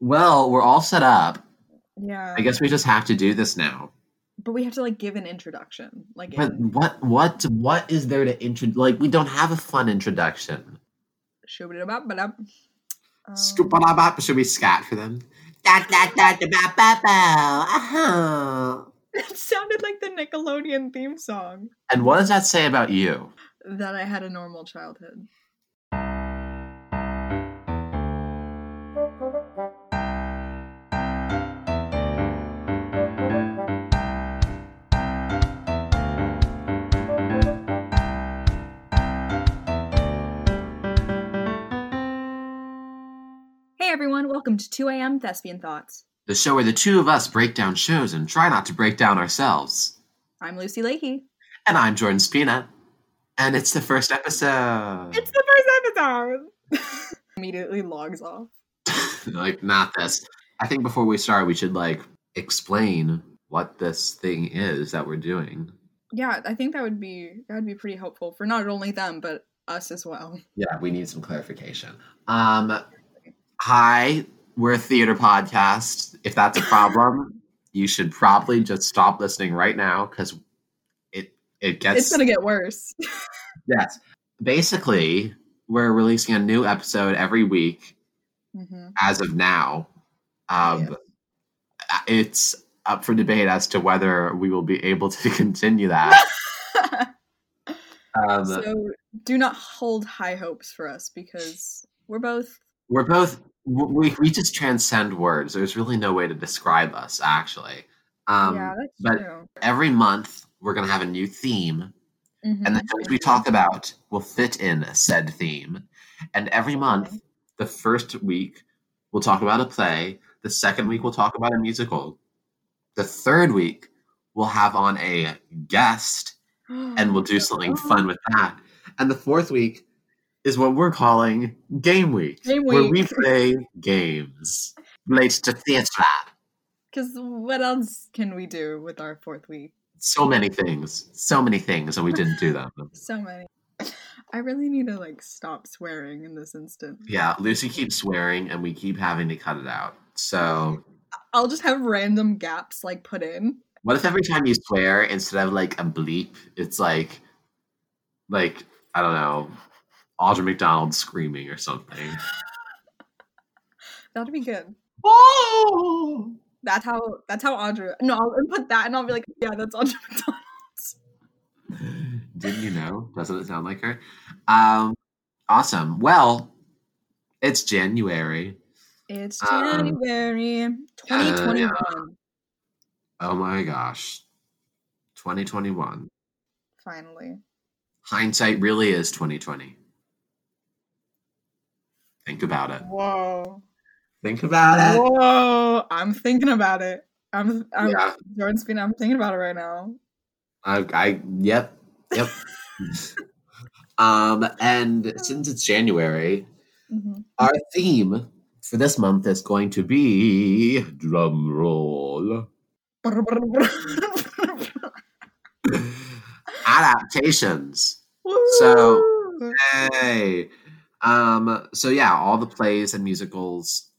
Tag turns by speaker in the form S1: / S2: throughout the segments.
S1: Well, we're all set up.
S2: Yeah.
S1: I guess we just have to do this now.
S2: But we have to like give an introduction. Like
S1: But
S2: in
S1: what what what is there to intro like we don't have a fun introduction.
S2: Um.
S1: Should we scat for them? Da, da, da, da, ba, ba, ba. Uh-huh.
S2: It sounded like the Nickelodeon theme song.
S1: And what does that say about you?
S2: That I had a normal childhood. Welcome to 2 a.m. Thespian Thoughts.
S1: The show where the two of us break down shows and try not to break down ourselves.
S2: I'm Lucy Leahy.
S1: And I'm Jordan Spina. And it's the first episode.
S2: It's the first episode! Immediately logs off.
S1: like not this. I think before we start we should like explain what this thing is that we're doing.
S2: Yeah, I think that would be that would be pretty helpful for not only them but us as well.
S1: Yeah, we need some clarification. Um hi, we're a theater podcast. If that's a problem, you should probably just stop listening right now because it it gets
S2: It's gonna get worse.
S1: yes. Basically, we're releasing a new episode every week
S2: hmm
S1: as of now. Um, It's up for debate as to whether we will be able to continue that. Um,
S2: so do not hold high hopes for us because we're both
S1: we're both we, we just transcend words. There's really no way to describe us, actually. Um,
S2: yeah, that's
S1: but
S2: true.
S1: every month we're going to have a new theme, and the things we talk about will fit in said theme. And every month, the first week we'll talk about a play. The second week we'll talk about a musical. The third week we'll have on a guest, and we'll do something fun with that. And the fourth week is what we're calling Game Week,
S2: Game week.
S1: where we play games related to theatre.
S2: Because what else can we do with our fourth week?
S1: So many things, so many things, and we didn't do them.
S2: So many. I really need to like stop swearing in this instant.
S1: Yeah, Lucy keeps swearing, and we keep having to cut it out. So,
S2: I'll just have random gaps like put in.
S1: what if every time you swear, instead of like a bleep, it's like, like I don't know, Audra McDonald screaming or something?
S2: That'd be good.
S1: Oh!
S2: That's how. That's how Audra. No, I'll input that, and I'll be like, yeah, that's Audra McDonald.
S1: Didn't you know? Doesn't it sound like her? Um, awesome. Well, it's January.
S2: It's
S1: Um,
S2: January 2021.
S1: Oh my gosh. 2021.
S2: Finally.
S1: Hindsight really is 2020. Think about it.
S2: Whoa.
S1: Think about it.
S2: Whoa. I'm thinking about it. I'm. I'm
S1: Yeah.
S2: Jordan Spina. I'm thinking about it right now.
S1: I, I yep. Yep. um and since it's January,
S2: Mhm.
S1: our theme for this month is going to be drum roll adaptations. So- Hey. Um, so yeah, all the plays and musicals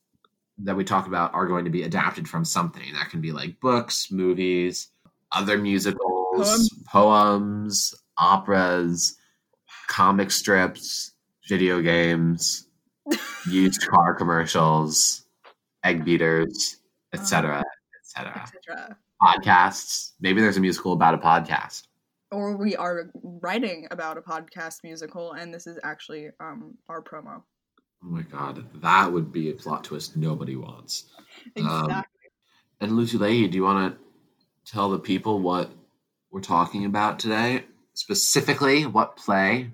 S1: that we talk about are going to be adapted from something. That can be like books, movies, other musicals,
S2: Poems.
S1: poems, operas, comic strips, video games, used car commercials, egg beaters, etc., etc.
S2: etc.
S1: Podcasts. Maybe there's a musical about a podcast.
S2: Or we are writing about a podcast musical, and this is actually um our promo.
S1: Oh my god, that would be a plot twist nobody wants. Um,
S2: Exactly.
S1: And Lucy Leahy, do you want to tell the people what we're talking about today? Specifically, what play?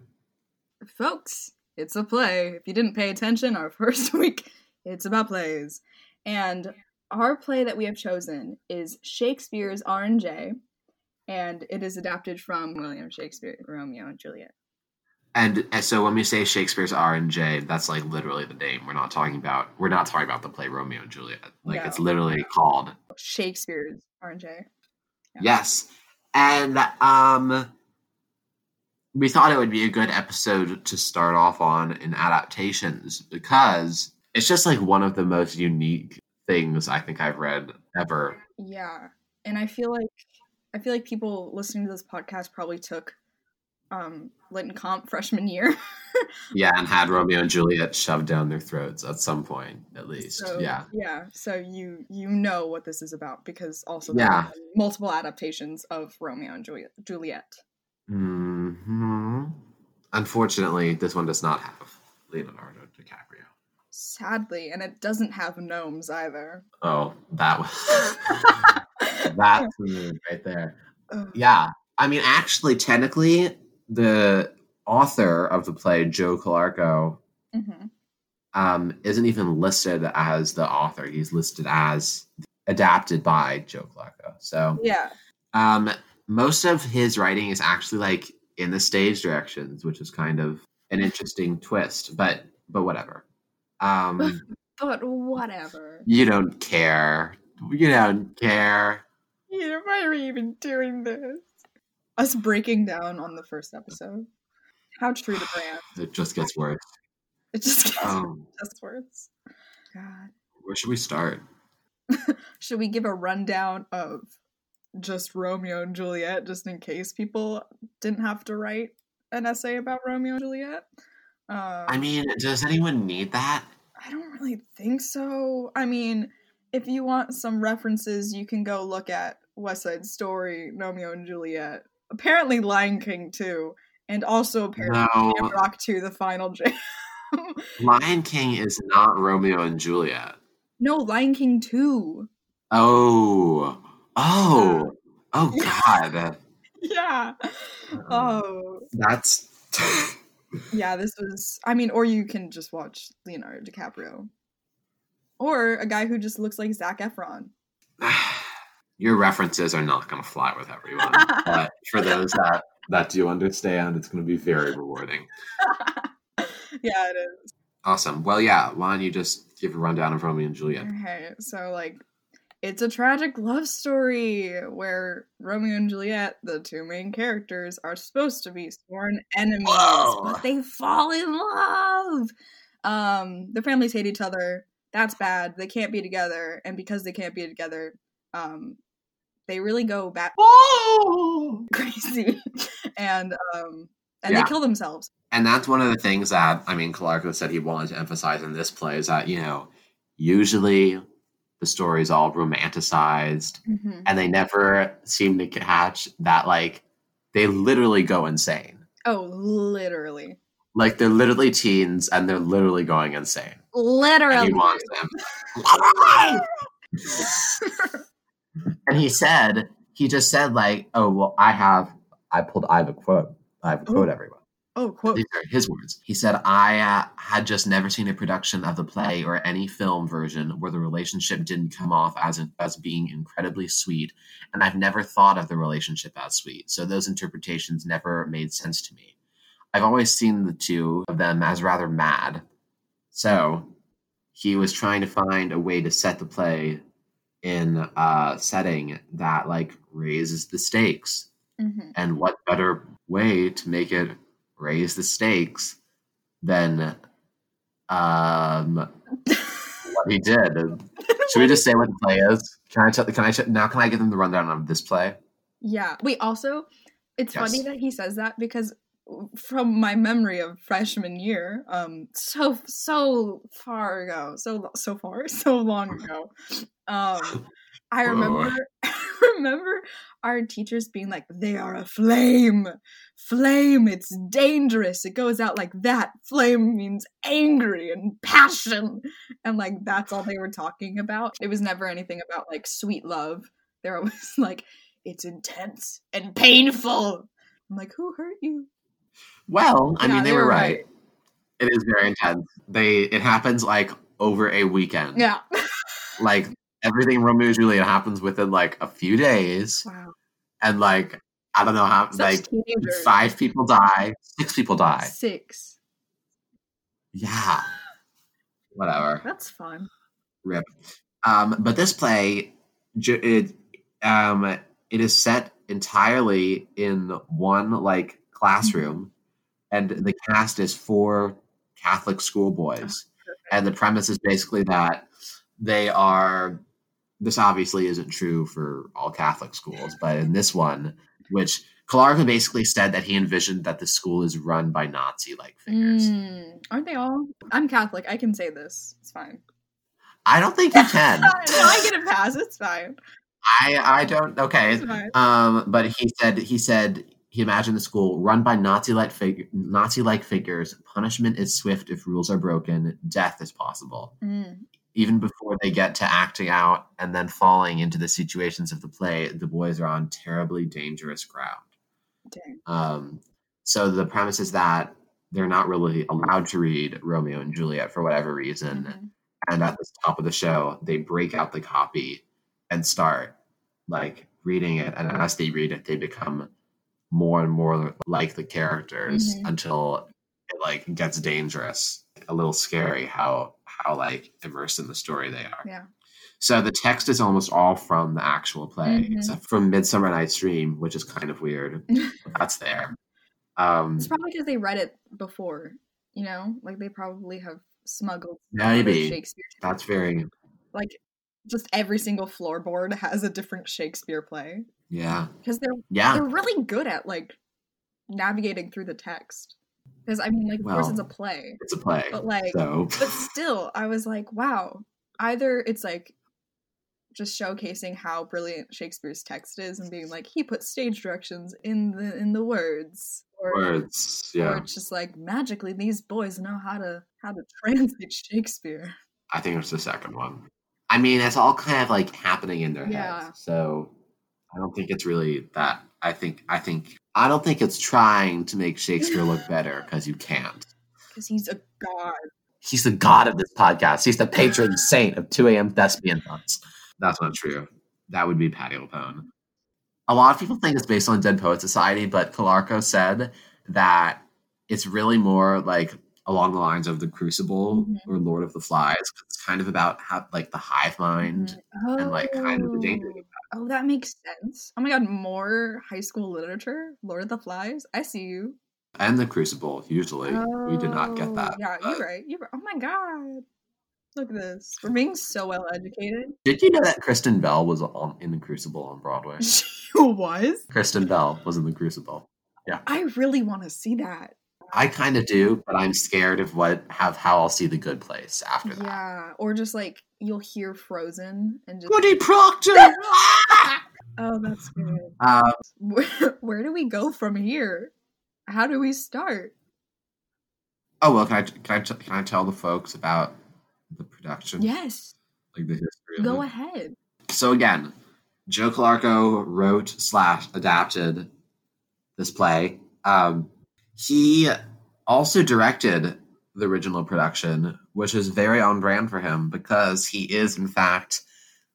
S2: Folks, it's a play. If you didn't pay attention, our first week, it's about plays. And our play that we have chosen is Shakespeare's R&J, and it is adapted from William Shakespeare, Romeo and Juliet.
S1: And, and so when we say Shakespeare's R and J, that's like literally the name. We're not talking about we're not talking about the play Romeo and Juliet. Like
S2: No.
S1: it's literally called
S2: Shakespeare's R&J. Yeah.
S1: Yes. And um we thought it would be a good episode to start off on in adaptations because It's just like one of the most unique things I think I've read ever.
S2: Yeah. And I feel like I feel like people listening to this podcast probably took um Lit and Comp freshman year.
S1: Yeah, and had Romeo and Juliet shoved down their throats at some point, at least.
S2: so
S1: yeah.
S2: Yeah. So you you know what this is about because also there
S1: Yeah.
S2: multiple adaptations of Romeo and Juliet Juliet.
S1: hmm Unfortunately, this one does not have Leonardo DiCaprio.
S2: Sadly, and it doesn't have gnomes either.
S1: Oh, that was that's the move right there. Yeah, I mean, actually, technically, the author of the play, Joe Calarco,
S2: Mhm.
S1: um, isn't even listed as the author. He's listed as adapted by Joe Calarco. So,
S2: Yeah.
S1: um, most of his writing is actually like in the stage directions, which is kind of an interesting twist. But but whatever. Um,
S2: But whatever.
S1: you don't care. You don't care.
S2: Yeah, why are we even doing this? Us breaking down on the first episode. How true to brand.
S1: It just gets worse.
S2: It just gets
S1: Um,
S2: just worse. God.
S1: where should we start?
S2: Should we give a rundown of just Romeo and Juliet, just in case people didn't have to write an essay about Romeo and Juliet? Uh,
S1: I mean, does anyone need that?
S2: I don't really think so. I mean, if you want some references, you can go look at West Side Story, Romeo and Juliet, apparently Lion King too, and also apparently
S1: No,
S2: Rock 2, The Final Jam.
S1: Lion King is not Romeo and Juliet.
S2: no, Lion King 2.
S1: Oh, oh, oh, God,
S2: Yeah.
S1: Um,
S2: Oh,
S1: that's
S2: yeah, this was. I mean, or you can just watch Leonardo DiCaprio. Or a guy who just looks like Zac Efron.
S1: your references are not going to fly with everyone, but for those that that do understand, it's going to be very rewarding.
S2: yeah, it is.
S1: Awesome. Well, yeah. Why don't you just give a rundown of Romeo and Juliet?
S2: Okay, so like it's a tragic love story where Romeo and Juliet, the two main characters, are supposed to be sworn enemies,
S1: Whoa.
S2: but they fall in love. Um, their families hate each other. That's bad. They can't be together, and because they can't be together, um, they really go back
S1: Oh.
S2: crazy, and um, and
S1: Yeah.
S2: they kill themselves.
S1: And that's one of the things that I mean, Calarco said he wanted to emphasize in this play is that you know, usually the story is all romanticized,
S2: Mhm.
S1: and they never seem to catch that like they literally go insane.
S2: Oh, literally,
S1: Like they're literally teens and they're literally going insane. And
S2: literally.
S1: he wants them. and he said, he just said like, "Oh well, I have, I pulled, I have a quote, I have a quote,
S2: Ooh.
S1: everyone."
S2: oh, quote.
S1: These are his words. He said, I uh, had just never seen a production of the play or any film version where the relationship didn't come off as, as being incredibly sweet, and I've never thought of the relationship as sweet, so those interpretations never made sense to me. I've always seen the two of them as rather mad. So he was trying to find a way to set the play in a setting that like raises the stakes
S2: Mhm.
S1: and what better way to make it raise the stakes than um what he did? Should we just say what the play is? Can I tell? The can I now? Can I give them the rundown of this play?
S2: Yeah. Wait, also, it's
S1: Yes.
S2: funny that he says that because from my memory of freshman year, um, so so far ago, so so far, so long ago, um, I remember I remember our teachers being like, "They are a flame, flame. It's dangerous. It goes out like that. Flame means angry and passion, and like that's all they were talking about. It was never anything about like sweet love. They're always like." It's intense and painful. I'm like, who hurt you?
S1: Well, I mean, they, were right. It is very intense. They it happens like over a weekend.
S2: Yeah.
S1: Like everything Romeo and Juliet happens within like a few days,
S2: Wow.
S1: and like I don't know how
S2: Such
S1: like
S2: teenagers.
S1: five people die, six people die.
S2: Six.
S1: Yeah. Whatever.
S2: That's fun.
S1: Rip. Um, but this play, it um, it is set entirely in one like classroom, and the cast is four Catholic schoolboys, And the premise is basically that they are. This obviously isn't true for all Catholic schools, but in this one, which Calarco basically said that he envisioned that the school is run by Nazi-like figures.
S2: Mm, aren't they all? I'm Catholic. I can say this. It's fine.
S1: I don't think you can.
S2: no, I get a pass. It's fine.
S1: I I don't. Okay. Um, but he said he said he imagined the school run by Nazi-like fig- Nazi-like figures. Punishment is swift if rules are broken. Death is possible.
S2: Mm.
S1: Even before they get to acting out and then falling into the situations of the play, the boys are on terribly dangerous ground. Um, so the premise is that they're not really allowed to read Romeo and Juliet for whatever reason.
S2: Mhm.
S1: And at the top of the show, they break out the copy and start like reading it. And as they read it, they become more and more like the characters
S2: Mhm.
S1: until it like gets dangerous. A little scary how how like immersed in the story they are.
S2: Yeah.
S1: So the text is almost all from the actual play,
S2: Mhm.
S1: except from Midsummer Night's Dream, which is kind of weird. that's there. Um,
S2: It's probably because they read it before. You know, like they probably have smuggled
S1: Maybe.
S2: Shakespeare.
S1: that's very
S2: Like, just every single floorboard has a different Shakespeare play
S1: yeah
S2: because they're
S1: yeah.
S2: they're really good at like navigating through the text. Because I mean, like, of course, it's a play,
S1: It's a play.
S2: but like,
S1: so
S2: but still, I was like, wow. Either it's like just showcasing how brilliant Shakespeare's text is and being like he put stage directions in the in the words, or
S1: words.
S2: or
S1: Yeah,
S2: it's just like magically these boys know how to how to translate Shakespeare.
S1: I think it's the second one. I mean, it's all kind of like happening in their
S2: Yeah.
S1: heads. So I don't think it's really that. I think I think I don't think it's trying to make Shakespeare look better because you can't.
S2: Because he's a god.
S1: He's the god of this podcast. He's the patron saint of 2 a.m. thespian thoughts. That's not true. That would be Patti LuPone. A lot of people think it's based on Dead Poet Society, but Calarco said that it's really more like along the lines of the Crucible
S2: Mhm.
S1: or Lord of the Flies. It's kind of about how like the hive mind.
S2: Mhm.
S1: and, like, kind of the danger of
S2: Oh, that makes sense. Oh my god, more high school literature? Lord of the Flies? I see you.
S1: and the Crucible. Usually, we did not get
S2: Oh,
S1: that.
S2: Yeah,
S1: but-
S2: you're right. You're right. Oh my god. Look at this. We're being so well educated.
S1: Did you know that Kristen Bell was on in the Crucible on Broadway?
S2: She was?
S1: Kristen Bell was in the Crucible. Yeah.
S2: I really want to see that.
S1: I kind of do, but I'm scared of what have how I'll see the good place after that.
S2: Yeah. Or just like you'll hear Frozen and just
S1: Woody Proctor.
S2: Oh, that's good.
S1: um,
S2: Where, where do we go from here? How do we start?
S1: oh well, can I can I t- can I tell the folks about the production?
S2: Yes.
S1: like the history. Of
S2: Go
S1: it?
S2: ahead.
S1: So again, Joe Calarco wrote slash adapted this play. Um, he also directed the original production, which is very on brand for him because he is, in fact,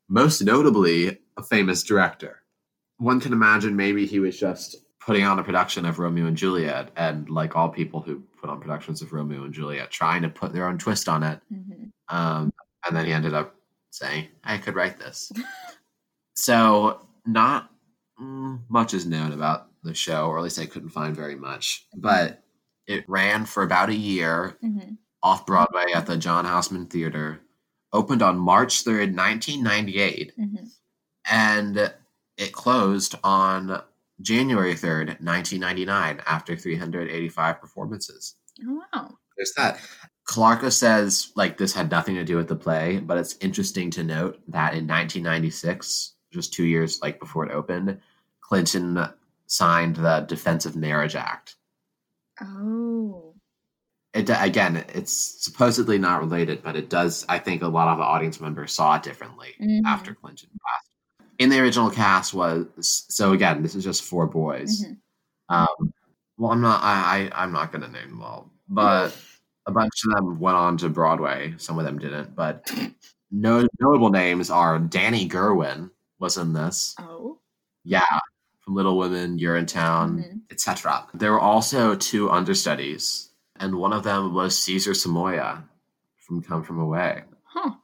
S1: most notably a famous director. One can imagine maybe he was just putting on a production of Romeo and Juliet, and like all people who put on productions of Romeo and Juliet, trying to put their own twist on it.
S2: hmm
S1: Um, and then he ended up saying, I could write this. so, not mm, much is known about the show, or at least I couldn't find very much. But it ran for about a year
S2: hmm
S1: off Broadway at the John Houseman Theater, opened on March 3rd, 1998,
S2: hmm
S1: and it closed on January 3rd, 1999, after 385 performances
S2: Oh wow.
S1: there's that. Calarco says like this had nothing to do with the play, but it's interesting to note that in 1996, just two years like before it opened, Clinton signed the Defense of Marriage Act.
S2: Oh.
S1: It again, it's supposedly not related, but it does. I think a lot of the audience members saw it differently
S2: Mhm.
S1: after Clinton passed. In the original cast was so again, this is just four boys.
S2: Mhm.
S1: Um, well, I'm not. I, I I'm not going to name them all, but a bunch of them went on to Broadway. Some of them didn't, but no notable names are Danny Gurwin was in this.
S2: Oh.
S1: Yeah, from Little Women, Urinetown,
S2: Mhm.
S1: etc. There were also two understudies, and one of them was Caesar Samayoa from Come From Away.
S2: Huh.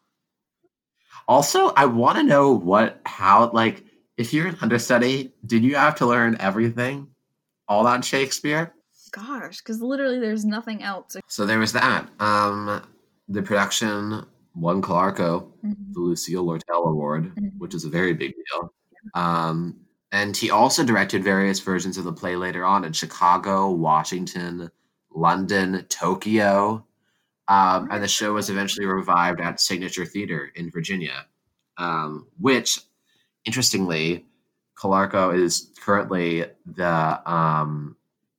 S1: Also, I want to know what how like if you're an understudy, did you have to learn everything all on Shakespeare?
S2: Gosh, because literally there's nothing else.
S1: So there was that. Um, the production won Calarco
S2: Mhm.
S1: the Lucille Lortel Award,
S2: Mhm.
S1: which is a very big deal. Um, and he also directed various versions of the play later on in Chicago, Washington, London, Tokyo. Um, and the show was eventually revived at Signature Theater in Virginia, um, which, interestingly, Calarco is currently the. Um,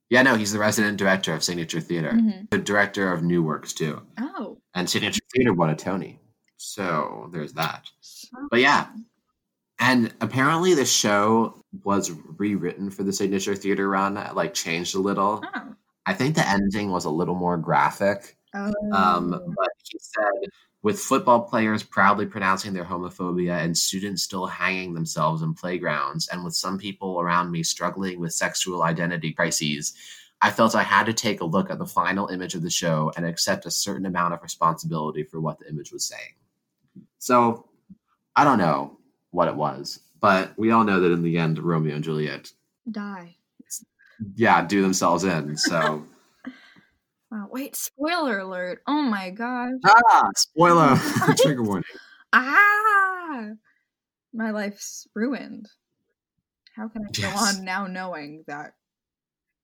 S1: yeah, no, he's the resident director of Signature Theater,
S2: Mhm.
S1: the director of new works too.
S2: Oh.
S1: And Signature Theater won a Tony. So there's that. But yeah. And apparently the show was rewritten for the Signature Theater run, like changed a little.
S2: Oh.
S1: I think the ending was a little more graphic.
S2: Oh.
S1: Um, but he said, with football players proudly pronouncing their homophobia and students still hanging themselves in playgrounds, and with some people around me struggling with sexual identity crises, I felt I had to take a look at the final image of the show and accept a certain amount of responsibility for what the image was saying. So, I don't know what it was, but we all know that in the end, Romeo and Juliet,
S2: Die.
S1: Yeah, do themselves in. So,
S2: Wow. Wait, spoiler alert. Oh my gosh.
S1: ah, spoiler, trigger warning.
S2: Ah! My life's ruined. How can I go
S1: Yes.
S2: on now knowing that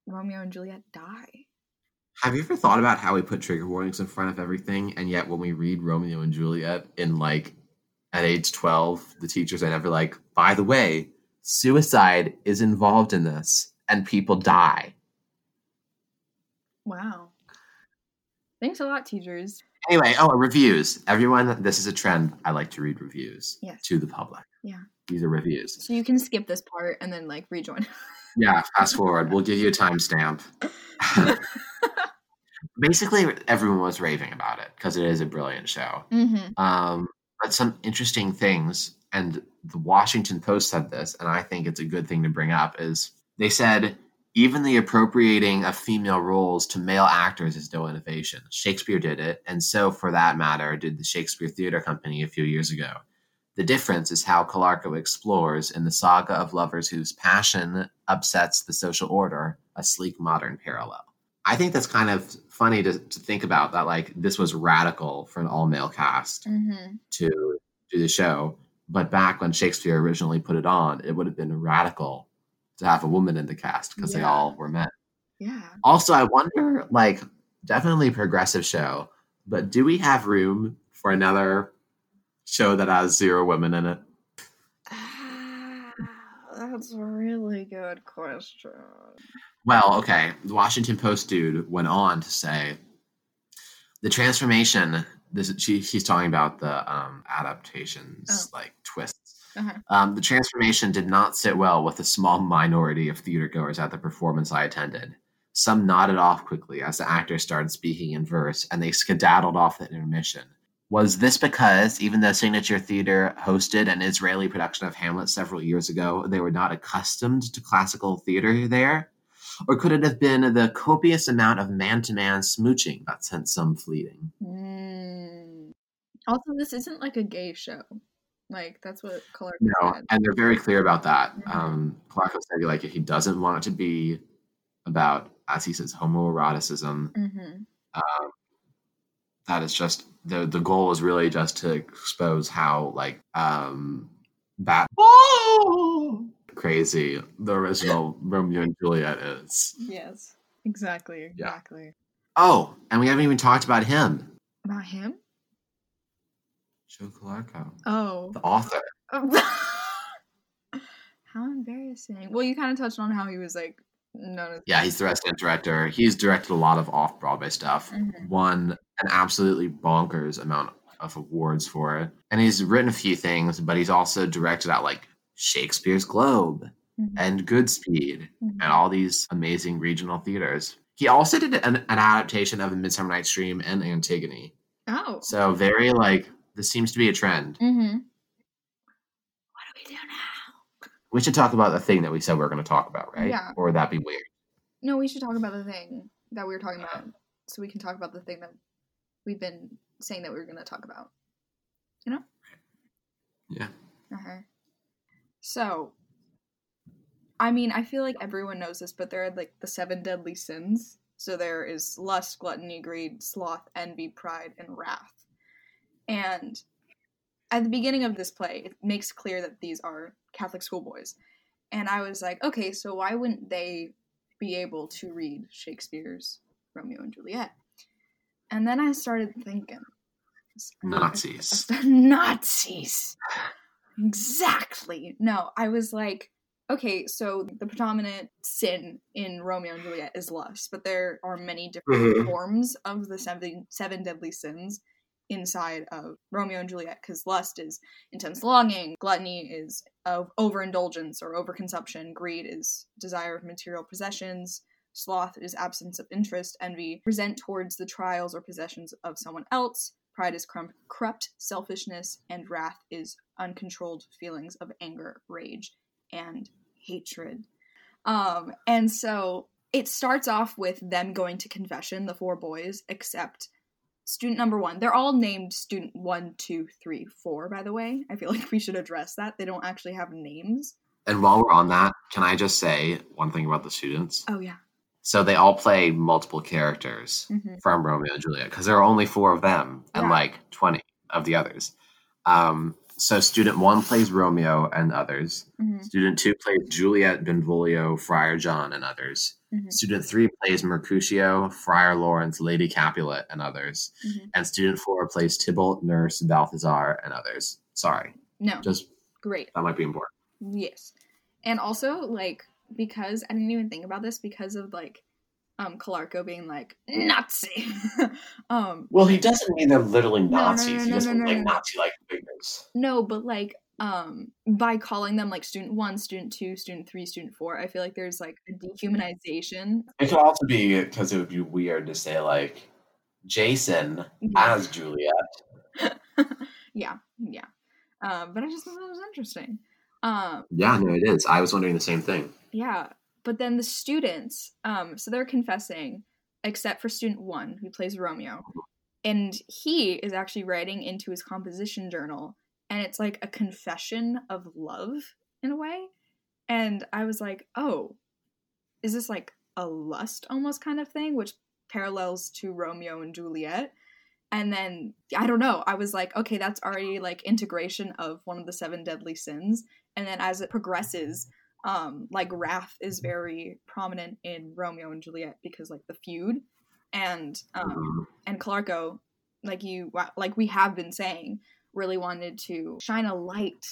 S2: Romeo and Juliet die?
S1: Have you ever thought about how we put trigger warnings in front of everything, and yet when we read Romeo and Juliet in like at age twelve, the teachers are never like, by the way, suicide is involved in this, and people die.
S2: Wow. Thanks a lot, teachers.
S1: Anyway, oh, reviews. Everyone, this is a trend. I like to read reviews
S2: Yes.
S1: to the public.
S2: Yeah.
S1: These are reviews.
S2: So you can skip this part and then like rejoin.
S1: Yeah, fast forward. We'll give you a timestamp. Basically, everyone was raving about it because it is a brilliant show.
S2: mm-hmm.
S1: Um, but some interesting things, and the Washington Post said this, and I think it's a good thing to bring up, is they said even the appropriating of female roles to male actors is no innovation. Shakespeare did it, and so, for that matter, did the Shakespeare Theatre Company a few years ago. The difference is how Calarco explores in the saga of lovers whose passion upsets the social order, a sleek modern parallel. I think that's kind of funny to, to think about that, like, this was radical for an all male cast
S2: Mm-hmm.
S1: to do the show. But back when Shakespeare originally put it on, it would have been radical to have a woman in the cast because they all were men.
S2: Yeah.
S1: Also, I wonder, like, definitely progressive show, but do we have room for another show that has zero women in it?
S2: That's a really good question.
S1: Well, okay. The Washington Post dude went on to say the transformation. This is- she, she's talking about the um, adaptations,
S2: Oh.
S1: like twists.
S2: Uh-huh.
S1: Um, the transformation did not sit well with a small minority of theatergoers at the performance I attended. Some nodded off quickly as the actors started speaking in verse, and they skedaddled off the intermission. Was this because, even though Signature Theater hosted an Israeli production of Hamlet several years ago, they were not accustomed to classical theater there? Or could it have been the copious amount of man to man smooching that sent some fleeting?
S2: Mm. Also, this isn't like a gay show. Like that's what Color
S1: No,
S2: said.
S1: and they're very clear about that.
S2: Mhm.
S1: Um, Clark said like if he doesn't want it to be about, as he says, homoeroticism.
S2: Mm-hmm.
S1: Um, that is just the the goal is really just to expose how like um bat crazy the original Romeo and Juliet is.
S2: Yes. Exactly.
S1: Yeah.
S2: Exactly.
S1: Oh, and we haven't even talked about him,
S2: About him?
S1: Joe Calarco,
S2: Oh.
S1: the author.
S2: how embarrassing. Well, you kind of touched on how he was like known as.
S1: Yeah, he's the resident director. He's directed a lot of off Broadway stuff.
S2: Mhm.
S1: Won an absolutely bonkers amount of awards for it. And he's written a few things, but he's also directed at like Shakespeare's Globe
S2: Mhm.
S1: and Goodspeed
S2: Mhm.
S1: and all these amazing regional theaters. He also did an, an adaptation of A Midsummer Night's Dream and Antigone.
S2: Oh.
S1: So very like this seems to be a trend.
S2: Mm-hmm. What do we do now?
S1: We should talk about the thing that we said we are going to talk about, right?
S2: Yeah.
S1: Or would that be weird?
S2: No, we should talk about the thing that we were talking about, so we can talk about the thing that we've been saying that we were going to talk about. You know?
S1: Yeah.
S2: Uh-huh. So, I mean, I feel like everyone knows this, but there are like the seven deadly sins. So there is lust, gluttony, greed, sloth, envy, pride, and wrath. And at the beginning of this play, it makes clear that these are Catholic schoolboys. And I was like, okay, so why wouldn't they be able to read Shakespeare's Romeo and Juliet? And then I started thinking
S1: Nazis.
S2: Nazis. Exactly. No, I was like, okay, so the predominant sin in Romeo and Juliet is lust, but there are many different
S1: Mhm.
S2: forms of the seven seven deadly sins inside of Romeo and Juliet because lust is intense longing, gluttony is of overindulgence or overconsumption, greed is desire of material possessions, sloth is absence of interest, envy, resent towards the trials or possessions of someone else, pride is crump- corrupt selfishness, and wrath is uncontrolled feelings of anger, rage, and hatred. Um, and so it starts off with them going to confession, the four boys, except student number one. They're all named student one, two, three, four, by the way. I feel like we should address that. They don't actually have names.
S1: And while we're on that, can I just say one thing about the students?
S2: Oh, yeah.
S1: So they all play multiple characters
S2: hmm
S1: from Romeo and Juliet because there are only four of them and
S2: Yeah.
S1: like 20 of the others. Um, so student one plays Romeo and others.
S2: hmm
S1: Student two plays Juliet, Benvolio, Friar John, and others.
S2: Hmm
S1: Student three plays Mercutio, Friar Lawrence, Lady Capulet, and others.
S2: Mhm.
S1: And student four plays Tybalt, Nurse, Balthazar, and others. Sorry,
S2: No,
S1: just
S2: great.
S1: that might be important.
S2: Yes. And also, like, because I didn't even think about this because of like um Calarco being like Nazi. um
S1: Well, he doesn't mean they're literally
S2: no,
S1: Nazis.
S2: no,
S1: he
S2: no,
S1: just
S2: no,
S1: means
S2: no,
S1: like
S2: no.
S1: Nazi-like figures.
S2: no, but like um by calling them like student one, student two, student three, student four, I feel like there's like a dehumanization.
S1: It could also be because it would be weird to say like Jason as Juliet.
S2: yeah, yeah. Um, but I just thought that was interesting. Um,
S1: Yeah, no, it is. I was wondering the same thing.
S2: Yeah, but then the students, um, so they're confessing, except for student one who plays Romeo, and he is actually writing into his composition journal, and it's like a confession of love in a way. And I was like, oh, is this like a lust almost kind of thing, which parallels to Romeo and Juliet? And then I don't know. I was like, okay, that's already like integration of one of the seven deadly sins. And then as it progresses, um like wrath is very prominent in romeo and juliet because like the feud and um
S1: Mhm.
S2: and calarco like you like we have been saying really wanted to shine a light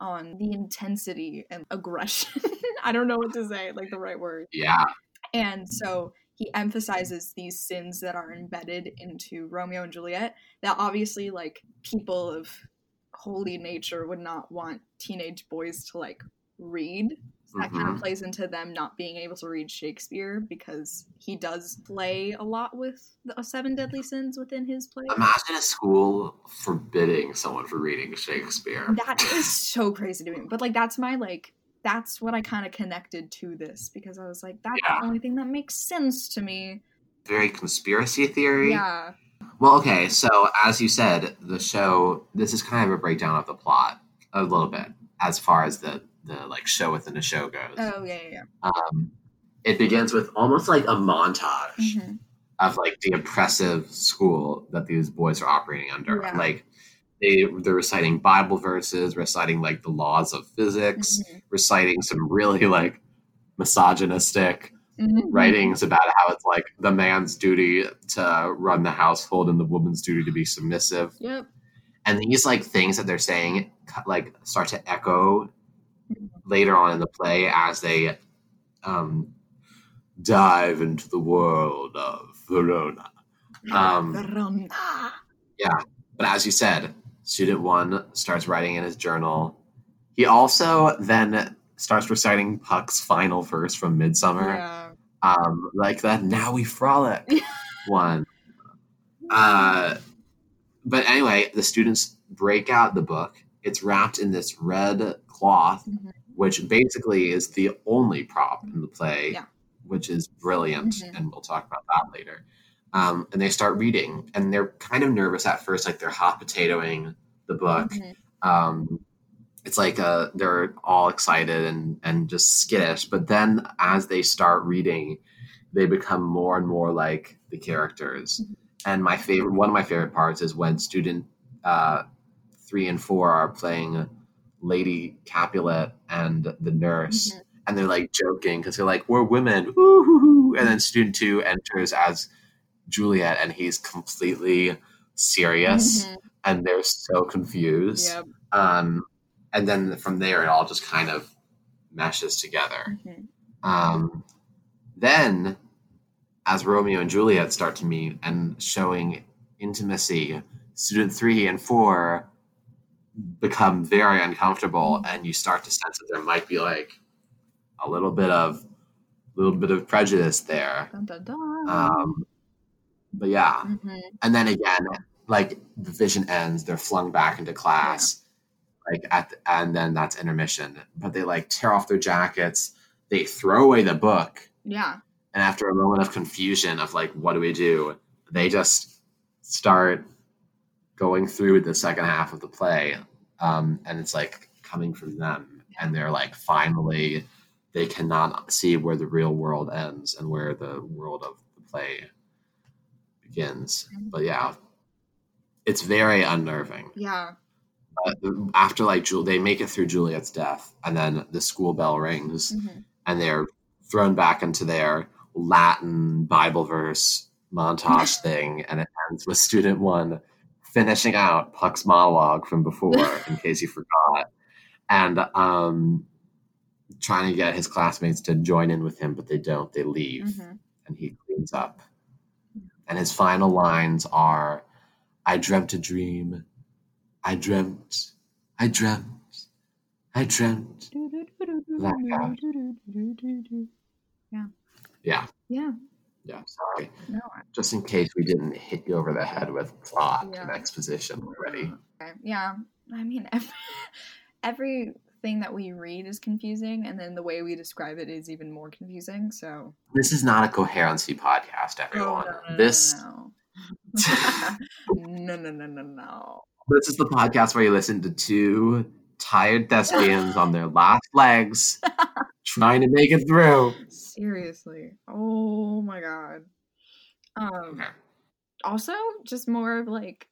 S2: on the intensity and aggression. I don't know what to say like the right word.
S1: Yeah,
S2: and so he emphasizes these sins that are embedded into Romeo and Juliet that obviously like people of holy nature would not want teenage boys to like read. That kind of
S1: mm-hmm.
S2: plays into them not being able to read Shakespeare because he does play a lot with the uh, seven deadly sins within his play.
S1: imagine a school forbidding someone from reading Shakespeare.
S2: That is so crazy to me. But like that's my like that's what I kind of connected to this because I was like that's
S1: Yeah.
S2: the only thing that makes sense to me.
S1: Very conspiracy theory.
S2: Yeah.
S1: Well, okay, so as you said, the show this is kind of a breakdown of the plot a little bit as far as the the like show within the show goes.
S2: Oh yeah, yeah.
S1: Um, it begins with almost like a montage
S2: yeah. Mhm.
S1: of like the oppressive school that these boys are operating under.
S2: Yeah.
S1: Like they they're reciting Bible verses, reciting like the laws of physics,
S2: Mhm.
S1: reciting some really like misogynistic
S2: Mhm.
S1: writings about how it's like the man's duty to run the household and the woman's duty to be submissive.
S2: Yep.
S1: And these like things that they're saying like start to echo later on in the play as they um, dive into the world of Verona. Um,
S2: Verona.
S1: But as you said, student one starts writing in his journal. He also then starts reciting Puck's final verse from Midsummer,
S2: Yeah.
S1: um, like that "Now we frolic" one. Uh, but anyway, the students break out the book. It's wrapped in this red cloth,
S2: Mhm.
S1: Which basically is the only prop in the play,
S2: Yeah.
S1: which is brilliant,
S2: Mhm.
S1: and we'll talk about that later. Um, and they start reading, and they're kind of nervous at first, like they're hot potatoing the book.
S2: Mhm.
S1: Um, it's like uh, they're all excited and and just skittish, but then as they start reading, they become more and more like the characters.
S2: Mhm.
S1: And my favorite, one of my favorite parts is when student uh, three and four are playing Lady Capulet and the nurse,
S2: Mhm.
S1: and they're like joking because they're like, "We're women," Woo-hoo-hoo. and then student two enters as Juliet, and he's completely serious,
S2: Mhm.
S1: and they're so confused.
S2: Yep.
S1: Um, and then from there, it all just kind of meshes together.
S2: Mhm.
S1: Um, then, as Romeo and Juliet start to meet and showing intimacy, student three and four become very uncomfortable, and you start to sense that there might be like a little bit of little bit of prejudice there.
S2: Dun, dun, dun.
S1: Um, but yeah,
S2: Mhm.
S1: and then again, like the vision ends, they're flung back into class, like at the, and then that's intermission. But they like tear off their jackets, they throw away the book,
S2: Yeah.
S1: and after a moment of confusion of like, what do we do? They just start going through the second half of the play, um, and it's like coming from them, and they're like finally they cannot see where the real world ends and where the world of the play begins. But yeah, it's very unnerving.
S2: Yeah.
S1: But after like Jul- they make it through Juliet's death, and then the school bell rings,
S2: Mhm.
S1: and they're thrown back into their Latin Bible verse montage thing, and it ends with student one finishing out Puck's monologue from before, in case you forgot, and um, trying to get his classmates to join in with him, but they don't. They leave,
S2: Mhm.
S1: and he cleans up. And his final lines are, "I dreamt a dream, I dreamt, I dreamt, I dreamt." Blackout. Yeah,
S2: Yeah.
S1: Yeah. Sorry.
S2: No.
S1: just in case we didn't hit you over the head with plot and exposition already.
S2: Uh, okay. Yeah. I mean, every, everything that we read is confusing, and then the way we describe it is even more confusing. So.
S1: This is not a coherency podcast, oh, everyone. this
S2: Oh, No, no, no, no, no.
S1: this is the podcast where you listen to two tired thespians on their last legs trying to make it through.
S2: Seriously. Oh my god. Um.
S1: Okay.
S2: Also, just more of like,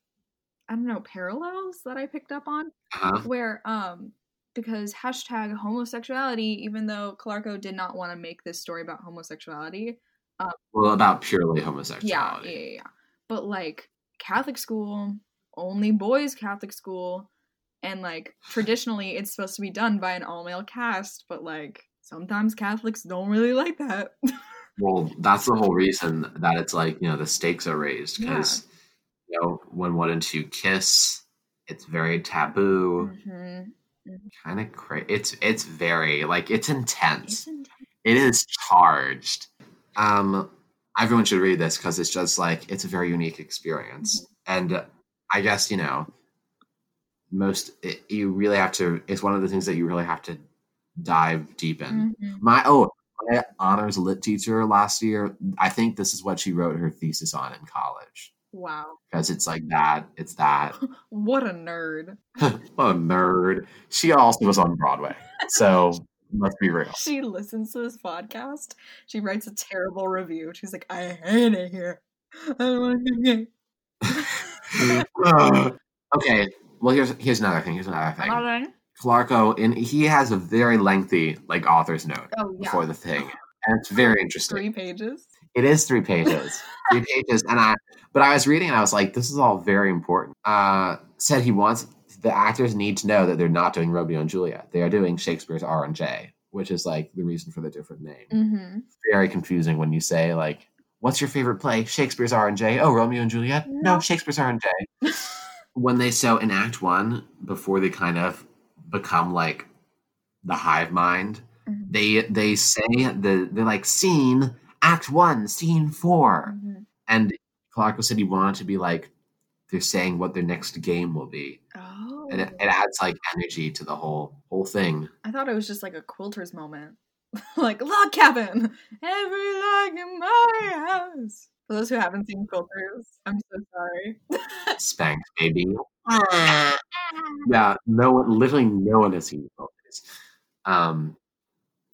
S2: I don't know, parallels that I picked up on.
S1: Uh-huh.
S2: where um because hashtag homosexuality even though calarco did not want to make this story about homosexuality
S1: Well, about purely
S2: yeah, yeah
S1: homosexuality.
S2: yeah yeah but like catholic school only boys catholic school and like traditionally it's supposed to be done by an all-male cast but like sometimes catholics don't really like that
S1: Well, that's the whole reason that it's like, you know, the stakes are raised because, you know, when one and two kiss, it's very taboo.
S2: Mhm.
S1: kind of crazy. It's it's very like it's intense.
S2: It's intense.
S1: It is charged. Um, everyone should read this because it's just like it's a very unique experience, and uh, I guess you know most it, you really have to. It's one of the things that you really have to dive deep in.
S2: Mhm.
S1: My oh, my honors lit teacher last year. I think this is what she wrote her thesis on in college
S2: wow
S1: because it's like that. It's that.
S2: what a nerd
S1: what a nerd. She also was on Broadway, so let's be real.
S2: she listens to this podcast. She writes a terrible review. She's like, I hate it here. I don't want to get
S1: Uh, okay, well here's here's another thing. Here's another thing.
S2: gay.
S1: Calarco, and he has a very lengthy like author's note
S2: Oh yeah,
S1: before the thing, and it's very interesting.
S2: three pages.
S1: It is three pages, three pages, and I. But I was reading, and I was like, this is all very important. Uh, said he wants the actors need to know that they're not doing Romeo and Juliet. They are doing Shakespeare's R and J, which is like the reason for the different name.
S2: Mm-hmm.
S1: very confusing when you say like, "What's your favorite play?" Shakespeare's R and J. Oh, Romeo and Juliet. No,
S2: No.
S1: Shakespeare's R and J. when they so in Act One, before they kind of become like the hive mind,
S2: Mhm.
S1: they they say the they're like scene Act One, Scene 4
S2: Mhm.
S1: and Calarco said he wanted to be like they're saying what their next game will be,
S2: Oh,
S1: and it, it adds like energy to the whole whole thing.
S2: I thought it was just like a quilter's moment, like log cabin, every log in my house. For those who haven't seen Quilters, I'm so sorry.
S1: Spanked baby. yeah, no one, literally no one has seen Quilters. Um,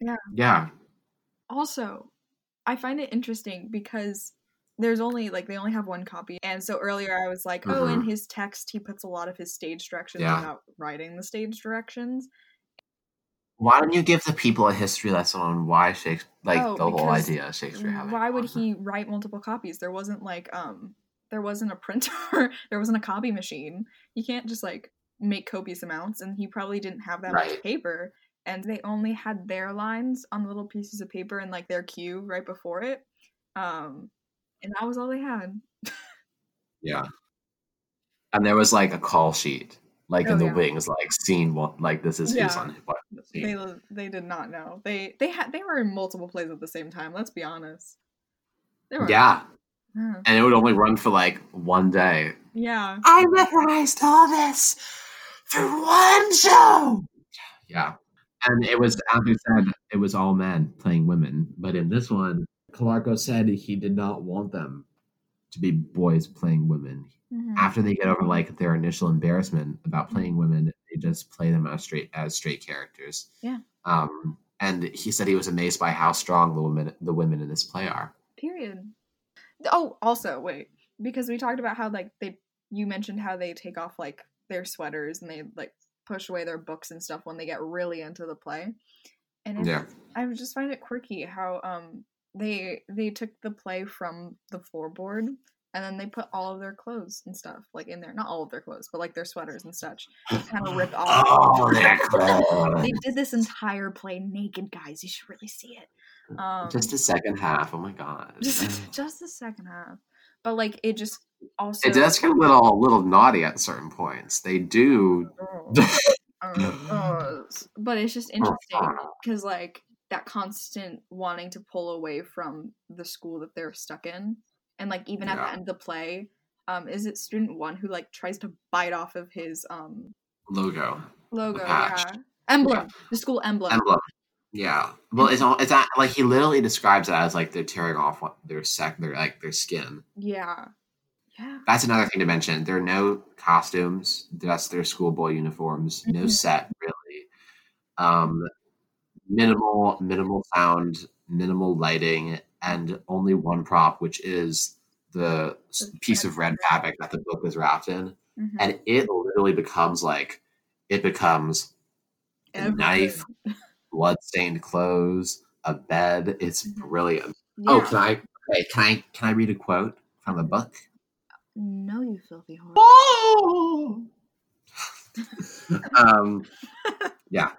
S2: Yeah.
S1: yeah,
S2: also, I find it interesting because there's only like they only have one copy, and so earlier I was like, oh, in
S1: Mhm.
S2: his text he puts a lot of his stage directions
S1: Yeah.
S2: without writing the stage directions.
S1: Why don't you give the people a history lesson on why Shakespeare, like
S2: Oh,
S1: the whole idea of Shakespeare having
S2: Why would he write multiple copies? There wasn't like um there wasn't a printer, there wasn't a copy machine. You can't just like make copious amounts and he probably didn't have that much paper and they only had their lines on little pieces of paper and like their cue right before it. Um and that was all they had.
S1: Yeah. And there was like a call sheet, like
S2: Oh,
S1: in the
S2: yeah.
S1: wings, like scene one, like this is who's
S2: Yeah.
S1: on what.
S2: They they did not know. They they had they were in multiple plays at the same time, let's be honest. They were
S1: Yeah,
S2: Yeah.
S1: and it would only run for like one day.
S2: Yeah.
S1: I memorized all this for one show. Yeah, and it was as we said, it was all men playing women, but in this one, Calarco said he did not want them to be boys playing women.
S2: Mhm.
S1: After they get over like their initial embarrassment about playing women, they just play them as straight as straight characters.
S2: Yeah.
S1: Um, and he said he was amazed by how strong the women the women in this play are.
S2: Period. Oh, also, wait, because we talked about how like they you mentioned how they take off like their sweaters and they like push away their books and stuff when they get really into the play. And
S1: Yeah.
S2: I just find it quirky how um they they took the play from the floorboard and then they put all of their clothes and stuff like in there. Not all of their clothes, but like their sweaters and such. Kind of rip off.
S1: Oh,
S2: they did this entire play naked, guys. You should really see it. Um,
S1: just the second half. Oh my god.
S2: just just the second half but like it just also
S1: it does get a little a little naughty at certain points. They do.
S2: Oh, uh, but it's just interesting because like that constant wanting to pull away from the school that they're stuck in and like even at the end of the play um is it student one who like tries to bite off of his um
S1: Logo
S2: logo yeah emblem the school emblem
S1: emblem. Yeah. Well, it's all. It's not, like he literally describes it as like they're tearing off what- their sec, their like their skin.
S2: yeah yeah
S1: That's another thing to mention. There are no costumes. That's their schoolboy uniforms. No
S2: Mhm.
S1: set really. Um, minimal, minimal sound, minimal lighting, and only one prop, which is the piece of red fabric that the book was wrapped in,
S2: Mhm.
S1: and it literally becomes like it becomes a knife, blood-stained clothes, a bed. It's
S2: Mhm.
S1: brilliant.
S2: yeah.
S1: Oh, can I? Okay, can I? Can I read a quote from the book?
S2: no you filthy whore
S1: Oh. um, yeah.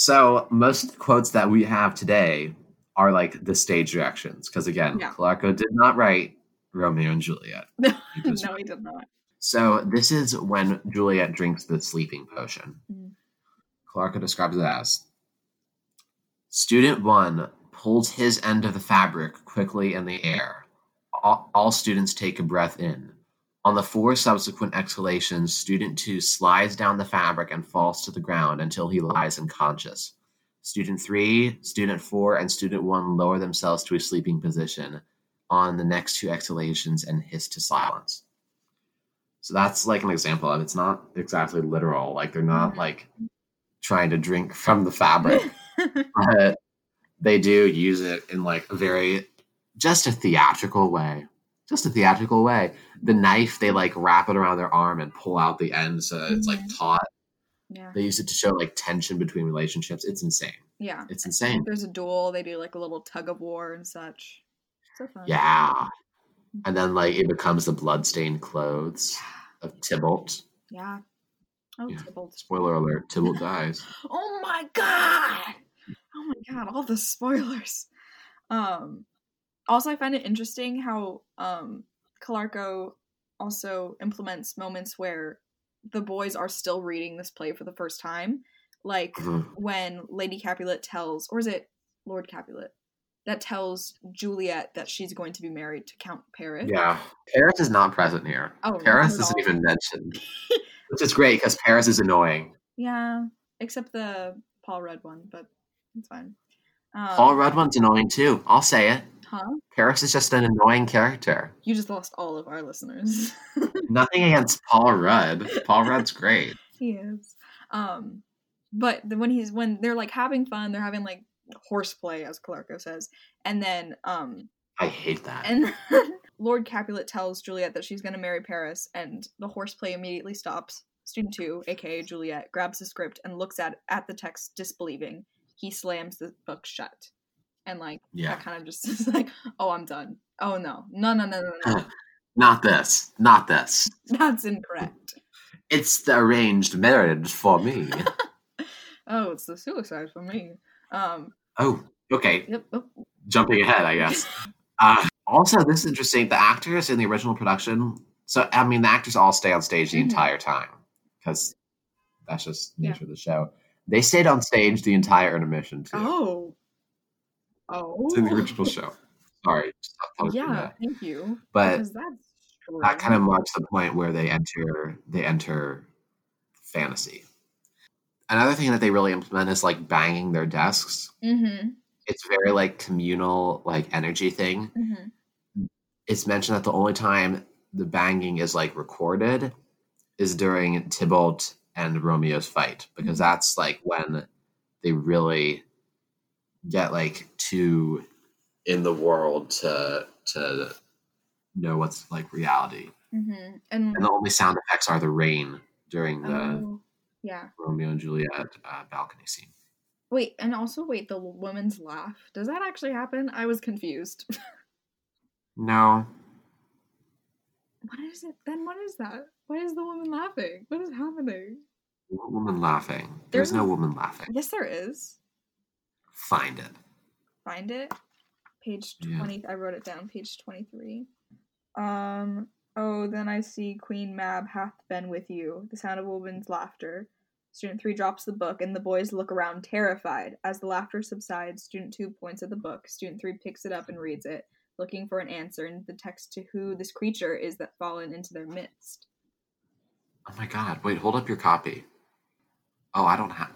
S1: So most quotes that we have today are like the stage directions, because again,
S2: Yeah.
S1: Did not write Romeo and Juliet.
S2: no
S1: He
S2: did not
S1: So this is when Juliet drinks the sleeping potion.
S2: Mm.
S1: Calarco describes it as Student one pulls his end of the fabric quickly in the air. All, all students take a breath in. On the four subsequent exhalations, student two slides down the fabric and falls to the ground until he lies unconscious. Student three, student four, and student one lower themselves to a sleeping position on the next two exhalations and hiss to silence. So that's like an example of it's not exactly literal. Like they're not
S2: Mhm.
S1: like trying to drink from the fabric, but they do use it in like a very just a theatrical way. Just a theatrical way. The knife, they like wrap it around their arm and pull out the end so it's like
S2: Mhm.
S1: taut.
S2: yeah
S1: They use it to show like tension between relationships. It's insane.
S2: yeah
S1: It's insane.
S2: There's a duel, they do like a little tug of war and such. So fun.
S1: Yeah. And then like it becomes the bloodstained clothes of Tybalt.
S2: Yeah. Oh,
S1: Yeah.
S2: Tybalt.
S1: Spoiler alert, Tybalt dies.
S2: Oh my god! Oh my god, all the spoilers. Um also I find it interesting how um Calarco also implements moments where the boys are still reading this play for the first time. Like
S1: Mhm.
S2: when Lady Capulet tells or is it Lord Capulet that tells Juliet that she's going to be married to Count Paris.
S1: Yeah. Paris is not present here.
S2: Oh,
S1: Paris isn't even mentioned. Which is great because Paris is annoying.
S2: Yeah, except the Paul Rudd one, but it's fine. Um,
S1: Paul Rudd one's annoying too. I'll say it.
S2: Huh?
S1: Paris is just an annoying character.
S2: You just lost all of our listeners.
S1: Nothing against Paul Rudd. Paul Rudd's great.
S2: he is. Um, but the, when he's when they're like having fun, they're having like horseplay, as Calarco says, and then um,
S1: I hate that.
S2: and Lord Capulet tells Juliet that she's going to marry Paris, and the horseplay immediately stops. Student two, aka Juliet, grabs the script and looks at at the text, disbelieving. He slams the book shut, and like
S1: Yeah.
S2: that kind of just is like, oh, I'm done. Oh no, no, no, no, no, no,
S1: Not this. Not this.
S2: that's incorrect.
S1: It's the arranged marriage for me.
S2: Oh, it's the suicide for me. Um,
S1: oh, okay.
S2: yep. Oh,
S1: Jumping ahead, I guess. Uh, also, this is interesting. The actors in the original production, so I mean, the actors all stay on stage the
S2: Mhm.
S1: entire time because that's just
S2: Yeah.
S1: nature of the show. They stayed on stage the entire intermission too.
S2: oh, oh,
S1: It's in the original show. Sorry, just thought I was doing
S2: yeah. Thank you.
S1: But
S2: that's
S1: that kind of marks the point where they enter they enter fantasy. Another thing that they really implement is like banging their desks.
S2: Mhm,
S1: It's very like communal, like energy thing.
S2: mhm.
S1: It's mentioned that the only time the banging is like recorded is during Tybalt and Romeo's fight because
S2: Mhm.
S1: that's like when they really get like too in the world to to know what's like reality.
S2: Mm-hmm. And,
S1: And the only sound effects are the rain during the
S2: oh, yeah.
S1: Romeo and Juliet uh, balcony scene.
S2: Wait, and also wait, the woman's laugh. Does that actually happen? I was confused.
S1: No,
S2: what is it? Then what is that? Why is the woman laughing? What is happening?
S1: no woman laughing. There's
S2: There's
S1: no woman laughing.
S2: Yes, there is.
S1: Find it.
S2: Find it. Page
S1: Yeah.
S2: 20. I wrote it down. Page 23. Um. Oh, then I see Queen Mab hath been with you. The sound of a woman's laughter. Student 3 drops the book, and the boys look around terrified. As the laughter subsides, Student 2 points at the book. Student 3 picks it up and reads it, looking for an answer in the text to who this creature is that fallen into their midst.
S1: Oh my god! Wait, hold up your copy. Oh, I don't have.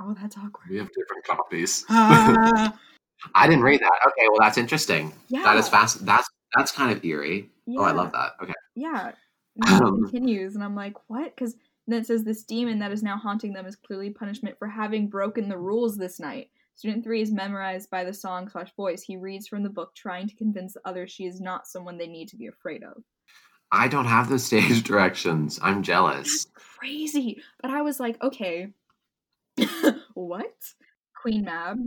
S2: Oh, that's awkward.
S1: We have different copies.
S2: Ah,
S1: I didn't read that. Okay, well that's interesting.
S2: yeah.
S1: That is fast. That's that's kind of eerie.
S2: Yeah.
S1: Oh, I love that. Okay.
S2: Yeah. And
S1: Um,
S2: continues, and I'm like, what? Because then it says this demon that is now haunting them is clearly punishment for having broken the rules this night. Student three is memorized by the song slash voice. He reads from the book, trying to convince the others she is not someone they need to be afraid of.
S1: I don't have the stage directions. I'm jealous.
S2: Crazy. But I was like, okay. what? Queen Mab.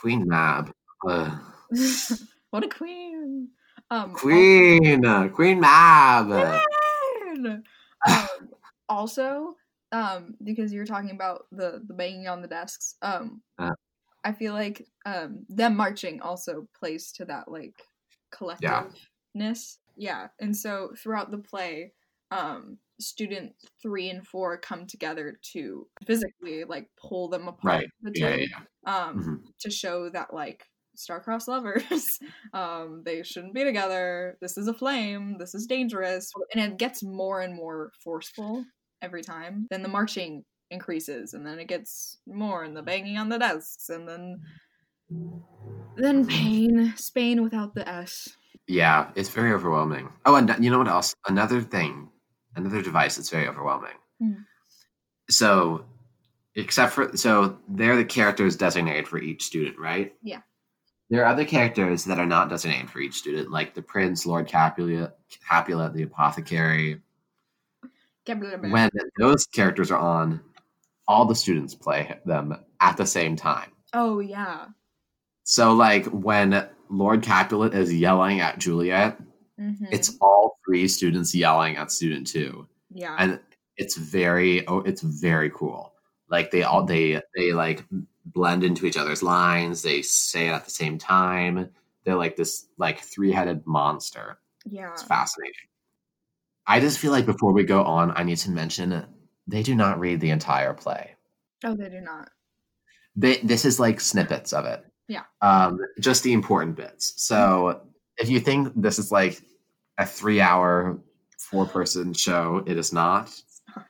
S1: Queen Mab. Uh,
S2: what a queen. Um
S1: Queen. uh, Queen Mab.
S2: Queen! um, also, um, because you're talking about the the banging on the desks, um,
S1: Uh.
S2: I feel like um, them marching also plays to that like collectiveness. Yeah, and so throughout the play, um, student three and four come together to physically like pull them apart.
S1: Right.
S2: The
S1: Yeah, yeah, yeah.
S2: um,
S1: Mhm.
S2: to show that like star-crossed lovers um they shouldn't be together this is a flame this is dangerous and it gets more and more forceful every time then the marching increases and then it gets more and the banging on the desks and then then pain spain without the s
S1: Yeah, it's very overwhelming. Oh, and you know what else? Another thing, another device that's very overwhelming.
S2: Mhm.
S1: So, except for so they're the characters designated for each student, right?
S2: Yeah.
S1: There are other characters that are not designated for each student, like the prince, Lord Capulet, Capulet, the apothecary. When those characters are on, all the students play them at the same time.
S2: oh yeah
S1: So, like when Lord Capulet is yelling at Juliet,
S2: Mhm.
S1: it's all three students yelling at student two.
S2: Yeah.
S1: And it's very oh it's very cool. Like they all they they like blend into each other's lines. They say it at the same time. They're like this like three-headed monster.
S2: Yeah.
S1: It's fascinating. I just feel like before we go on i need to mention they do not read the entire play.
S2: Oh they do not.
S1: They, this is like snippets of it
S2: Yeah.
S1: um just the important bits so if you think this is like a three hour four person show it is not
S2: it's not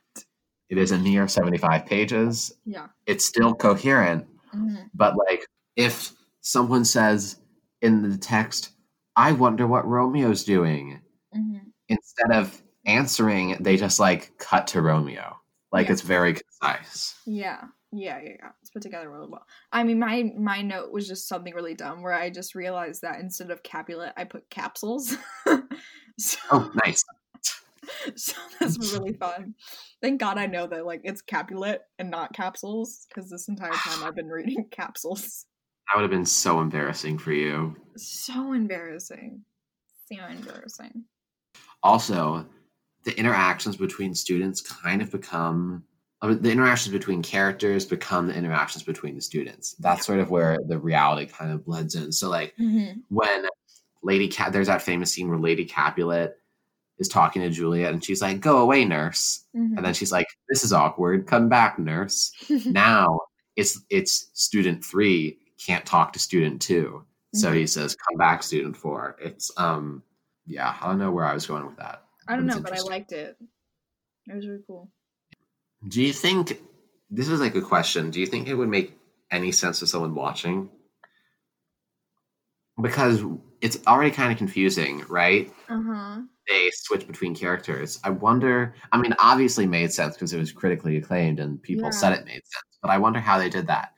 S1: it is a near 75 pages
S2: yeah
S1: it's still coherent
S2: Mhm.
S1: but like if someone says in the text i wonder what romeo's doing
S2: Mhm.
S1: instead of answering they just like cut to romeo Like
S2: Yeah.
S1: it's very concise.
S2: Yeah, yeah, yeah, yeah. It's put together really well. I mean, my my note was just something really dumb where I just realized that instead of Capulet, I put capsules. so,
S1: Oh, nice.
S2: so that's really fun. Thank God I know that like it's Capulet and not capsules because this entire time I've been reading capsules.
S1: That would have been so embarrassing for you.
S2: So embarrassing. So embarrassing.
S1: Also, the interactions between students kind of become the interactions between characters become the interactions between the students. That's sort of where the reality kind of blends in. So, like
S2: Mm-hmm.
S1: when Lady Cap, there's that famous scene where Lady Capulet is talking to Juliet, and she's like, "Go away, nurse,"
S2: Mm-hmm.
S1: and then she's like, "This is awkward. Come back, nurse." now it's it's student three can't talk to student 2 so he says come back student four it's um yeah i don't know where i was going with that
S2: I don't know, but I liked it. It was really cool.
S1: Do you think this is like a question do you think it would make any sense to someone watching because it's already kind of confusing right
S2: huh.
S1: they switch between characters i wonder i mean obviously made sense because it was critically acclaimed and people
S2: Yeah.
S1: said it made sense but i wonder how they did that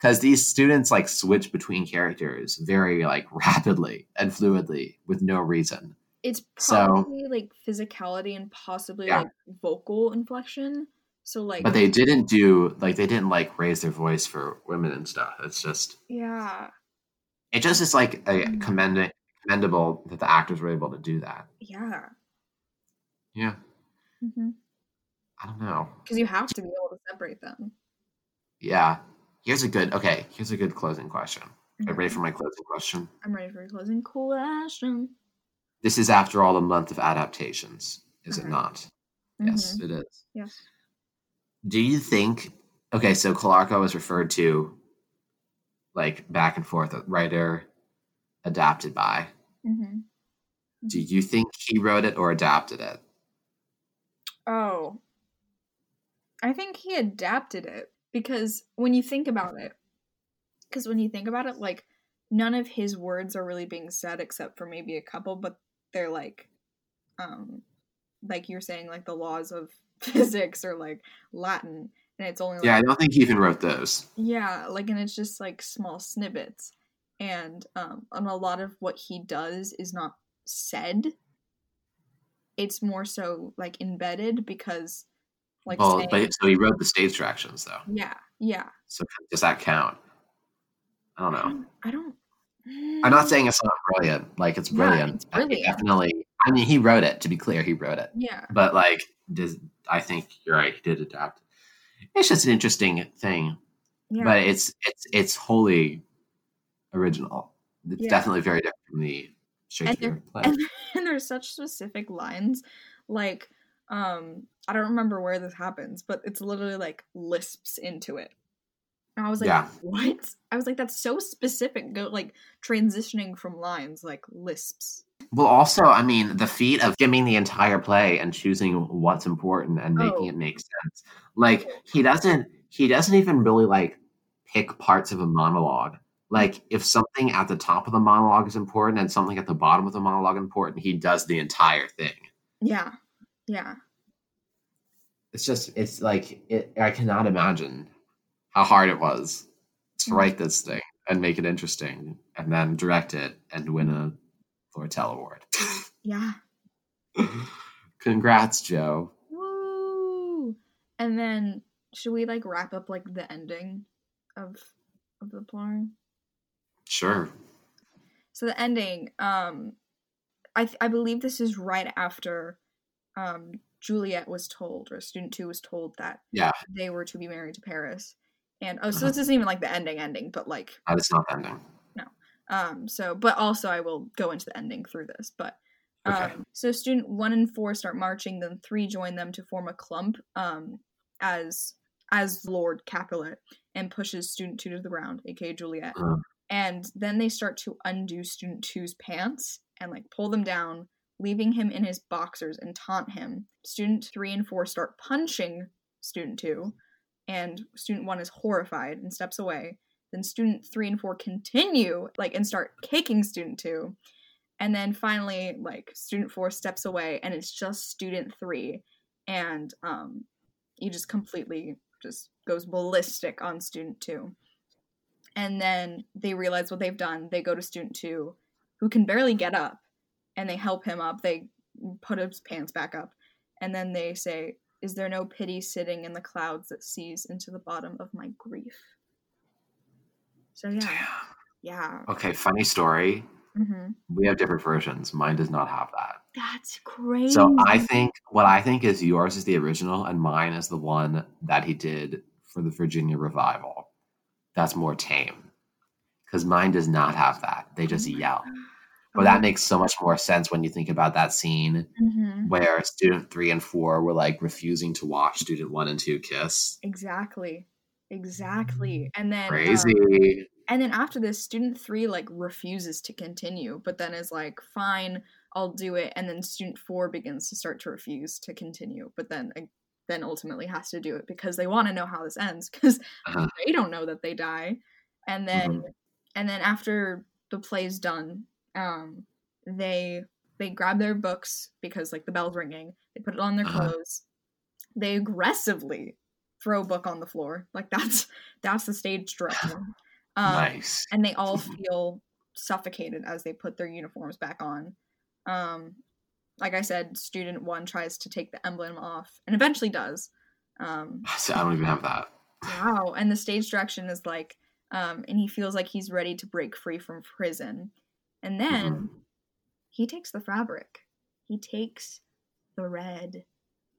S1: because these students like switch between characters very like rapidly and fluidly with no reason
S2: It's
S1: So-
S2: probably like physicality and possibly
S1: Yeah.
S2: like vocal inflection. So like
S1: but they didn't do like they didn't like raise their voice for women and stuff it's just
S2: yeah,
S1: it just is like a
S2: Mhm.
S1: commend- commendable that the actors were able to do that
S2: yeah.
S1: yeah
S2: Because
S1: i don't know Because
S2: you have to be able to separate them.
S1: yeah here's a good okay here's a good closing question Are you ready
S2: Mhm.
S1: for my closing question
S2: I'm ready for a closing question.
S1: This is after all a month of adaptations, is it not? Yes,
S2: Mhm.
S1: it is.
S2: Yes.
S1: Do you think? Okay, so Calarco was referred to, like back and forth, writer adapted by.
S2: hmm
S1: Do you think he wrote it or adapted it?
S2: Oh, I think he adapted it because when you think about it, because when you think about it, like none of his words are really being said except for maybe a couple, but they're like, um, like you're saying, like the laws of physics or like Latin, and it's only like,
S1: Yeah, I don't think he even wrote those.
S2: yeah, like, and it's just like small snippets, and um, and a lot of what he does is not said. It's more so like embedded because, like,
S1: well,
S2: saying,
S1: but so he wrote the stage directions though.
S2: yeah, yeah.
S1: So does that count? I don't know.
S2: I don't
S1: I'm not saying it's not brilliant. Like it's
S2: Yeah,
S1: brilliant.
S2: it's brilliant.
S1: Definitely. I mean, he wrote it. To be clear, he wrote it.
S2: Yeah,
S1: but like does i think you're right he did adapt it's just an interesting thing
S2: yeah,
S1: but it's it's it's wholly original it's
S2: Yeah.
S1: definitely very different from the shakespeare play
S2: and, and there's such specific lines, like, um, I don't remember where this happens, but it's literally like lisps into it. And I was like,
S1: Yeah.
S2: what? I was like, that's so specific. Go like transitioning from lines like lisps.
S1: well also i mean the feat of skimming the entire play and choosing what's important and making
S2: Oh.
S1: it make sense like he doesn't he doesn't even really like pick parts of a monologue like if something at the top of the monologue is important and something at the bottom of the monologue important he does the entire thing
S2: Yeah, yeah,
S1: it's just it's like it, i cannot imagine how hard it was to
S2: Mhm.
S1: write this thing and make it interesting and then direct it and win a Lortel award
S2: yeah.
S1: congrats joe
S2: Woo! And then should we like wrap up like the ending of of the play?
S1: sure
S2: So the ending, um, I th- I believe this is right after, um, Juliet was told, or student two was told that
S1: Yeah.
S2: they were to be married to Paris, and oh, so
S1: Uh-huh.
S2: this isn't even like the ending ending, but like
S1: that is not the ending no
S2: um, so, but also I will go into the ending through this. But um,
S1: Okay.
S2: so student one and four start marching, then three join them to form a clump um, as as Lord Capulet and pushes student two to the ground, aka Juliet.
S1: Uh.
S2: And then they start to undo student two's pants and like pull them down, leaving him in his boxers and taunt him. Student three and four start punching student two, and student one is horrified and steps away then student three and four continue like and start caking student two and then finally like student four steps away and it's just student three and um he just completely just goes ballistic on student two. And then they realize what they've done. They go to student two, who can barely get up, and they help him up. They put his pants back up. And then they say, Is there no pity sitting in the clouds that sees into the bottom of my grief? So, yeah.
S1: Damn.
S2: Yeah.
S1: Okay, funny story.
S2: hmm
S1: We have different versions. Mine does not have that.
S2: That's crazy.
S1: So I think what I think is yours is the original, and mine is the one that he did for the Virginia revival. That's more tame, because mine does not have that. They just yell. But that makes so much more sense when you think about that scene
S2: hmm
S1: where student three and four were like refusing to watch student one and two kiss.
S2: Exactly. Exactly. And then um,
S1: Crazy.
S2: and then after this, student three like refuses to continue, but then is like, fine, I'll do it. And then student four begins to start to refuse to continue, but then then ultimately has to do it because they want to know how this ends because
S1: Uh-huh.
S2: they don't know that they die. And then
S1: Mhm.
S2: and then after the play's done, um, they they grab their books because like the bell's ringing. They put it on their
S1: Uh-huh.
S2: clothes. They aggressively throw a book on the floor. Like that's that's the stage direction. Um,
S1: nice.
S2: and they all feel suffocated as they put their uniforms back on. Um, like I said, student one tries to take the emblem off and eventually does. Um,
S1: See, I don't even have that.
S2: wow. And the stage direction is like, um, and he feels like he's ready to break free from prison. And then
S1: Mhm.
S2: he takes the fabric. He takes the red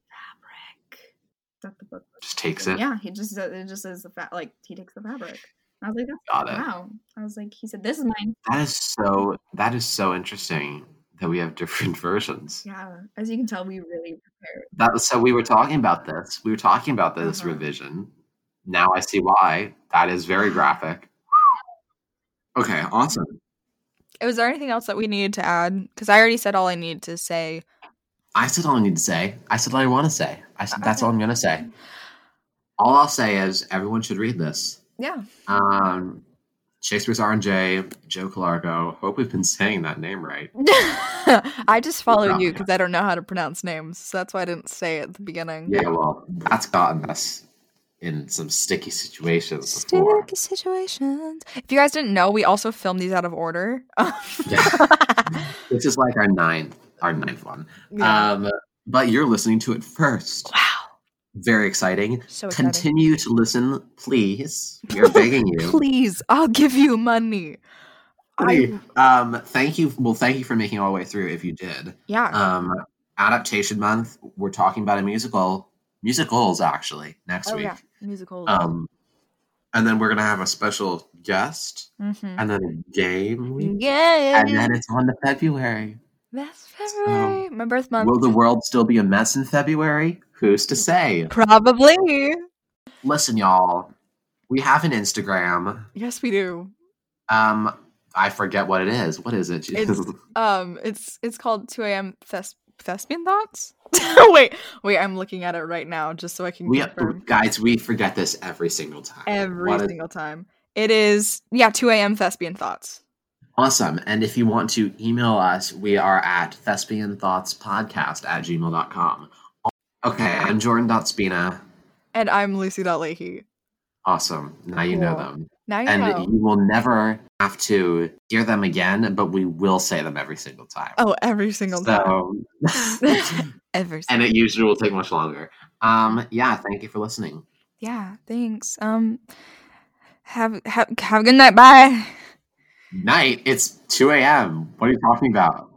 S2: fabric. Is that the book?
S1: Just takes it.
S2: Yeah, he just it just says the fa- like he takes the fabric. I was like, that's
S1: Got it.
S2: wow. I was like, he said, this is mine.
S1: That is so. That is so interesting that we have different versions.
S2: Yeah, as you can tell, we really prepared.
S1: That so. We were talking about this. We were talking about this
S2: Uh-huh.
S1: revision. Now I see why. That is very graphic. Okay, awesome.
S3: Was there anything else that we needed to add? Because I already said all I needed to say.
S1: I said all I need to say. I said all I want to say. I said that's all I'm gonna say. All I'll say is everyone should read this.
S3: Yeah.
S1: Um, Shakespeare's R and J, Joe Calarco. Hope we've been saying that name right.
S3: I just follow you because I don't know how to pronounce names. So that's why I didn't say it at the beginning.
S1: Yeah, well, that's gotten us in some sticky situations before.
S3: Sticky situations. If you guys didn't know, we also filmed these out of order.
S1: Yeah. This is like our ninth, our ninth one.
S3: Yeah.
S1: Um, but you're listening to it first.
S3: wow.
S1: Very exciting.
S3: So exciting.
S1: Continue to listen, please. We are begging you.
S3: Please, I'll give you money.
S1: Hey, um, thank you. Well, thank you for making all the way through. If you did,
S3: Yeah.
S1: um, adaptation month. We're talking about a musical, musicals actually next
S3: oh
S1: week.
S3: yeah. Musical.
S1: Um, and then we're gonna have a special guest,
S3: mm-hmm.
S1: and then a game
S3: Yeah.
S1: and then it's on to February.
S3: That's February. My birth month.
S1: Will the world still be a mess in February? Who's to say?
S3: Probably.
S1: Listen, y'all. We have an Instagram.
S3: Yes, we do.
S1: Um, I forget what it is. What is it?
S3: It's um, it's it's called 2 a.m. Thes- thespian thoughts. wait, wait, I'm looking at it right now just so I can
S1: we
S3: confirm
S1: guys, we forget this every single time.
S3: every
S1: What
S3: single time. It is yeah, 2 a.m. thespian thoughts.
S1: Awesome. And if you want to email us, we are at thespianthoughtspodcast at gmail.com. Okay, I'm Jordan.spina.
S3: And I'm Lucy Leahy.
S1: Awesome. Now you know them.
S3: Now you
S1: And
S3: know.
S1: you will never have to hear them again, but we will say them every single time.
S3: oh, every single time.
S1: So,
S3: every
S1: and it usually will take much longer. Um, yeah, thank you for listening.
S3: Yeah, thanks. Um have have have a good night. Bye.
S1: Night, it's 2 a.m. What are you talking about?